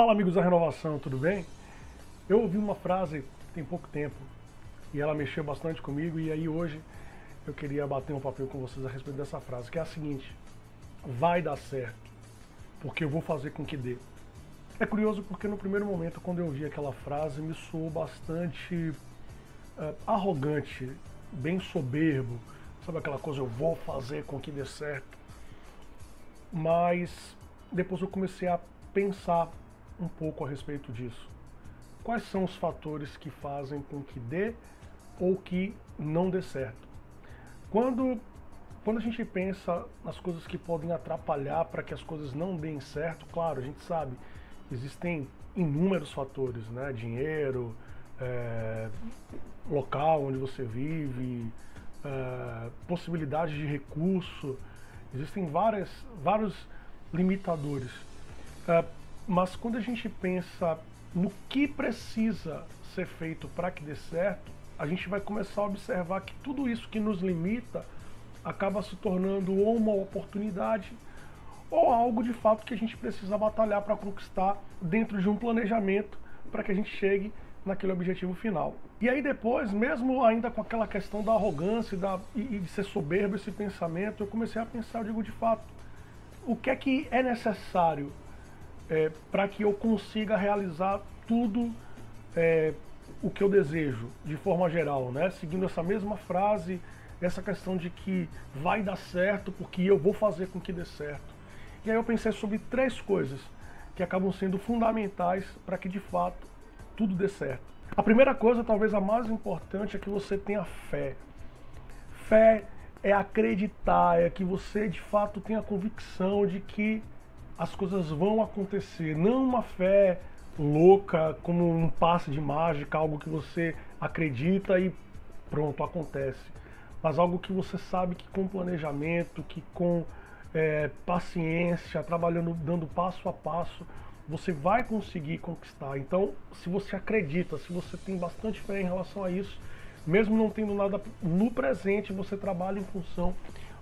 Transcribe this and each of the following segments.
Fala amigos da renovação, tudo bem? Eu ouvi uma frase tem pouco tempo e ela mexeu bastante comigo e aí hoje eu queria bater um papel com vocês a respeito dessa frase, que é a seguinte: vai dar certo, porque eu vou fazer com que dê. É curioso porque no primeiro momento, quando eu ouvi aquela frase, me soou bastante uh, arrogante, bem soberbo, sabe aquela coisa, eu vou fazer com que dê certo. Mas depois eu comecei a pensar um pouco a respeito disso. Quais são os fatores que fazem com que dê ou que não dê certo? Quando, quando a gente pensa nas coisas que podem atrapalhar para que as coisas não deem certo, claro, a gente sabe, existem inúmeros fatores, né? Dinheiro, é, local onde você vive, é, possibilidades de recurso, existem várias, vários limitadores. É, mas quando a gente pensa no que precisa ser feito para que dê certo, a gente vai começar a observar que tudo isso que nos limita acaba se tornando ou uma oportunidade ou algo de fato que a gente precisa batalhar para conquistar dentro de um planejamento para que a gente chegue naquele objetivo final. E aí depois, mesmo ainda com aquela questão da arrogância da, e, e de ser soberbo esse pensamento, eu comecei a pensar, eu digo de fato, o que é que é necessário é, para que eu consiga realizar tudo é, o que eu desejo, de forma geral, né? Seguindo essa mesma frase, essa questão de que vai dar certo porque eu vou fazer com que dê certo. E aí eu pensei sobre três coisas que acabam sendo fundamentais para que de fato tudo dê certo. A primeira coisa, talvez a mais importante, é que você tenha fé. Fé é acreditar, é que você de fato tenha convicção de que as coisas vão acontecer. Não uma fé louca, como um passe de mágica, algo que você acredita e pronto, acontece. Mas algo que você sabe que com planejamento, que com é, paciência, trabalhando, dando passo a passo, você vai conseguir conquistar. Então, se você acredita, se você tem bastante fé em relação a isso, mesmo não tendo nada no presente, você trabalha em função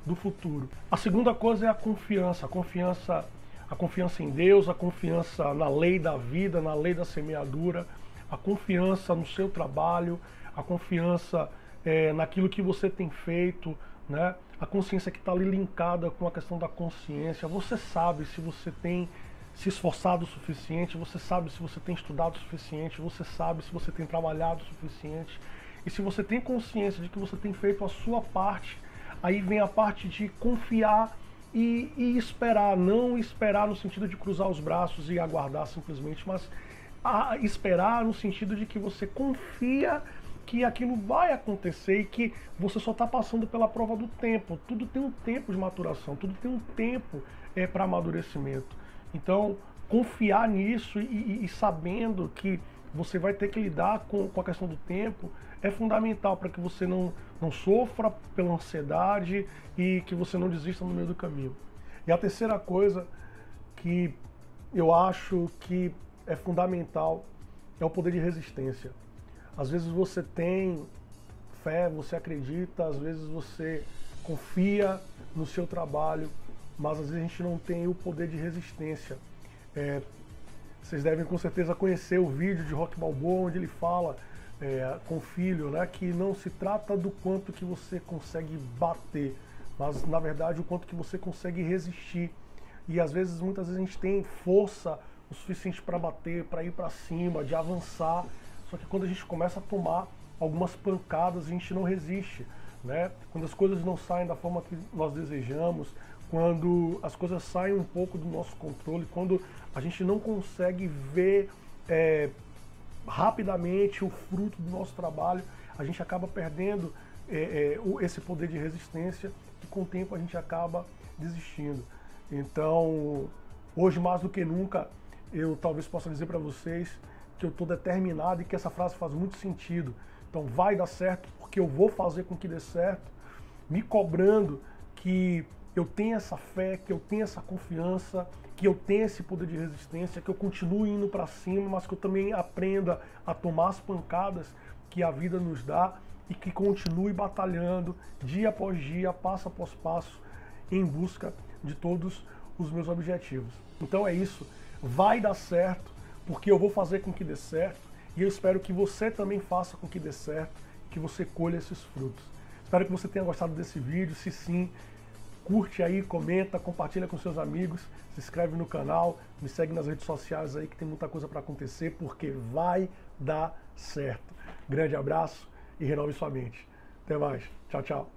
do futuro. A segunda coisa é a confiança. A confiança a confiança em Deus, a confiança na lei da vida, na lei da semeadura, a confiança no seu trabalho, a confiança é, naquilo que você tem feito, né? a consciência que está ali linkada com a questão da consciência. Você sabe se você tem se esforçado o suficiente, você sabe se você tem estudado o suficiente, você sabe se você tem trabalhado o suficiente. E se você tem consciência de que você tem feito a sua parte, aí vem a parte de confiar e, e, esperar, não esperar no sentido de cruzar os braços e aguardar simplesmente, mas esperar no sentido de que você confia que aquilo vai acontecer e que você só está passando pela prova do tempo. Tudo tem um tempo de maturação, tudo tem um tempo é, para amadurecimento. Então, confiar nisso e, e, e, sabendo que você vai ter que lidar com, com a questão do tempo é fundamental para que você não, não sofra pela ansiedade e que você não desista no meio do caminho. E a terceira coisa que eu acho que é fundamental é o poder de resistência. Às vezes você tem fé, você acredita, às vezes você confia no seu trabalho, mas às vezes a gente não tem o poder de resistência. É, vocês devem com certeza conhecer o vídeo de Rock Balboa, onde ele fala é, com o filho, né, que não se trata do quanto que você consegue bater, mas na verdade o quanto que você consegue resistir. E às vezes, muitas vezes a gente tem força o suficiente para bater, para ir para cima, de avançar, só que quando a gente começa a tomar algumas pancadas, a gente não resiste. Né? Quando as coisas não saem da forma que nós desejamos, quando as coisas saem um pouco do nosso controle, quando a gente não consegue ver é, rapidamente o fruto do nosso trabalho, a gente acaba perdendo é, é, esse poder de resistência e com o tempo a gente acaba desistindo. Então, hoje mais do que nunca, eu talvez possa dizer para vocês que eu estou determinado e que essa frase faz muito sentido. Então, vai dar certo porque eu vou fazer com que dê certo, me cobrando que eu tenha essa fé, que eu tenha essa confiança, que eu tenha esse poder de resistência, que eu continue indo para cima, mas que eu também aprenda a tomar as pancadas que a vida nos dá e que continue batalhando dia após dia, passo após passo, em busca de todos os meus objetivos. Então é isso, vai dar certo, porque eu vou fazer com que dê certo e eu espero que você também faça com que dê certo, que você colha esses frutos. Espero que você tenha gostado desse vídeo. Se sim, curte aí, comenta, compartilha com seus amigos, se inscreve no canal, me segue nas redes sociais aí que tem muita coisa para acontecer, porque vai dar certo. Grande abraço e renove sua mente. Até mais. Tchau, tchau.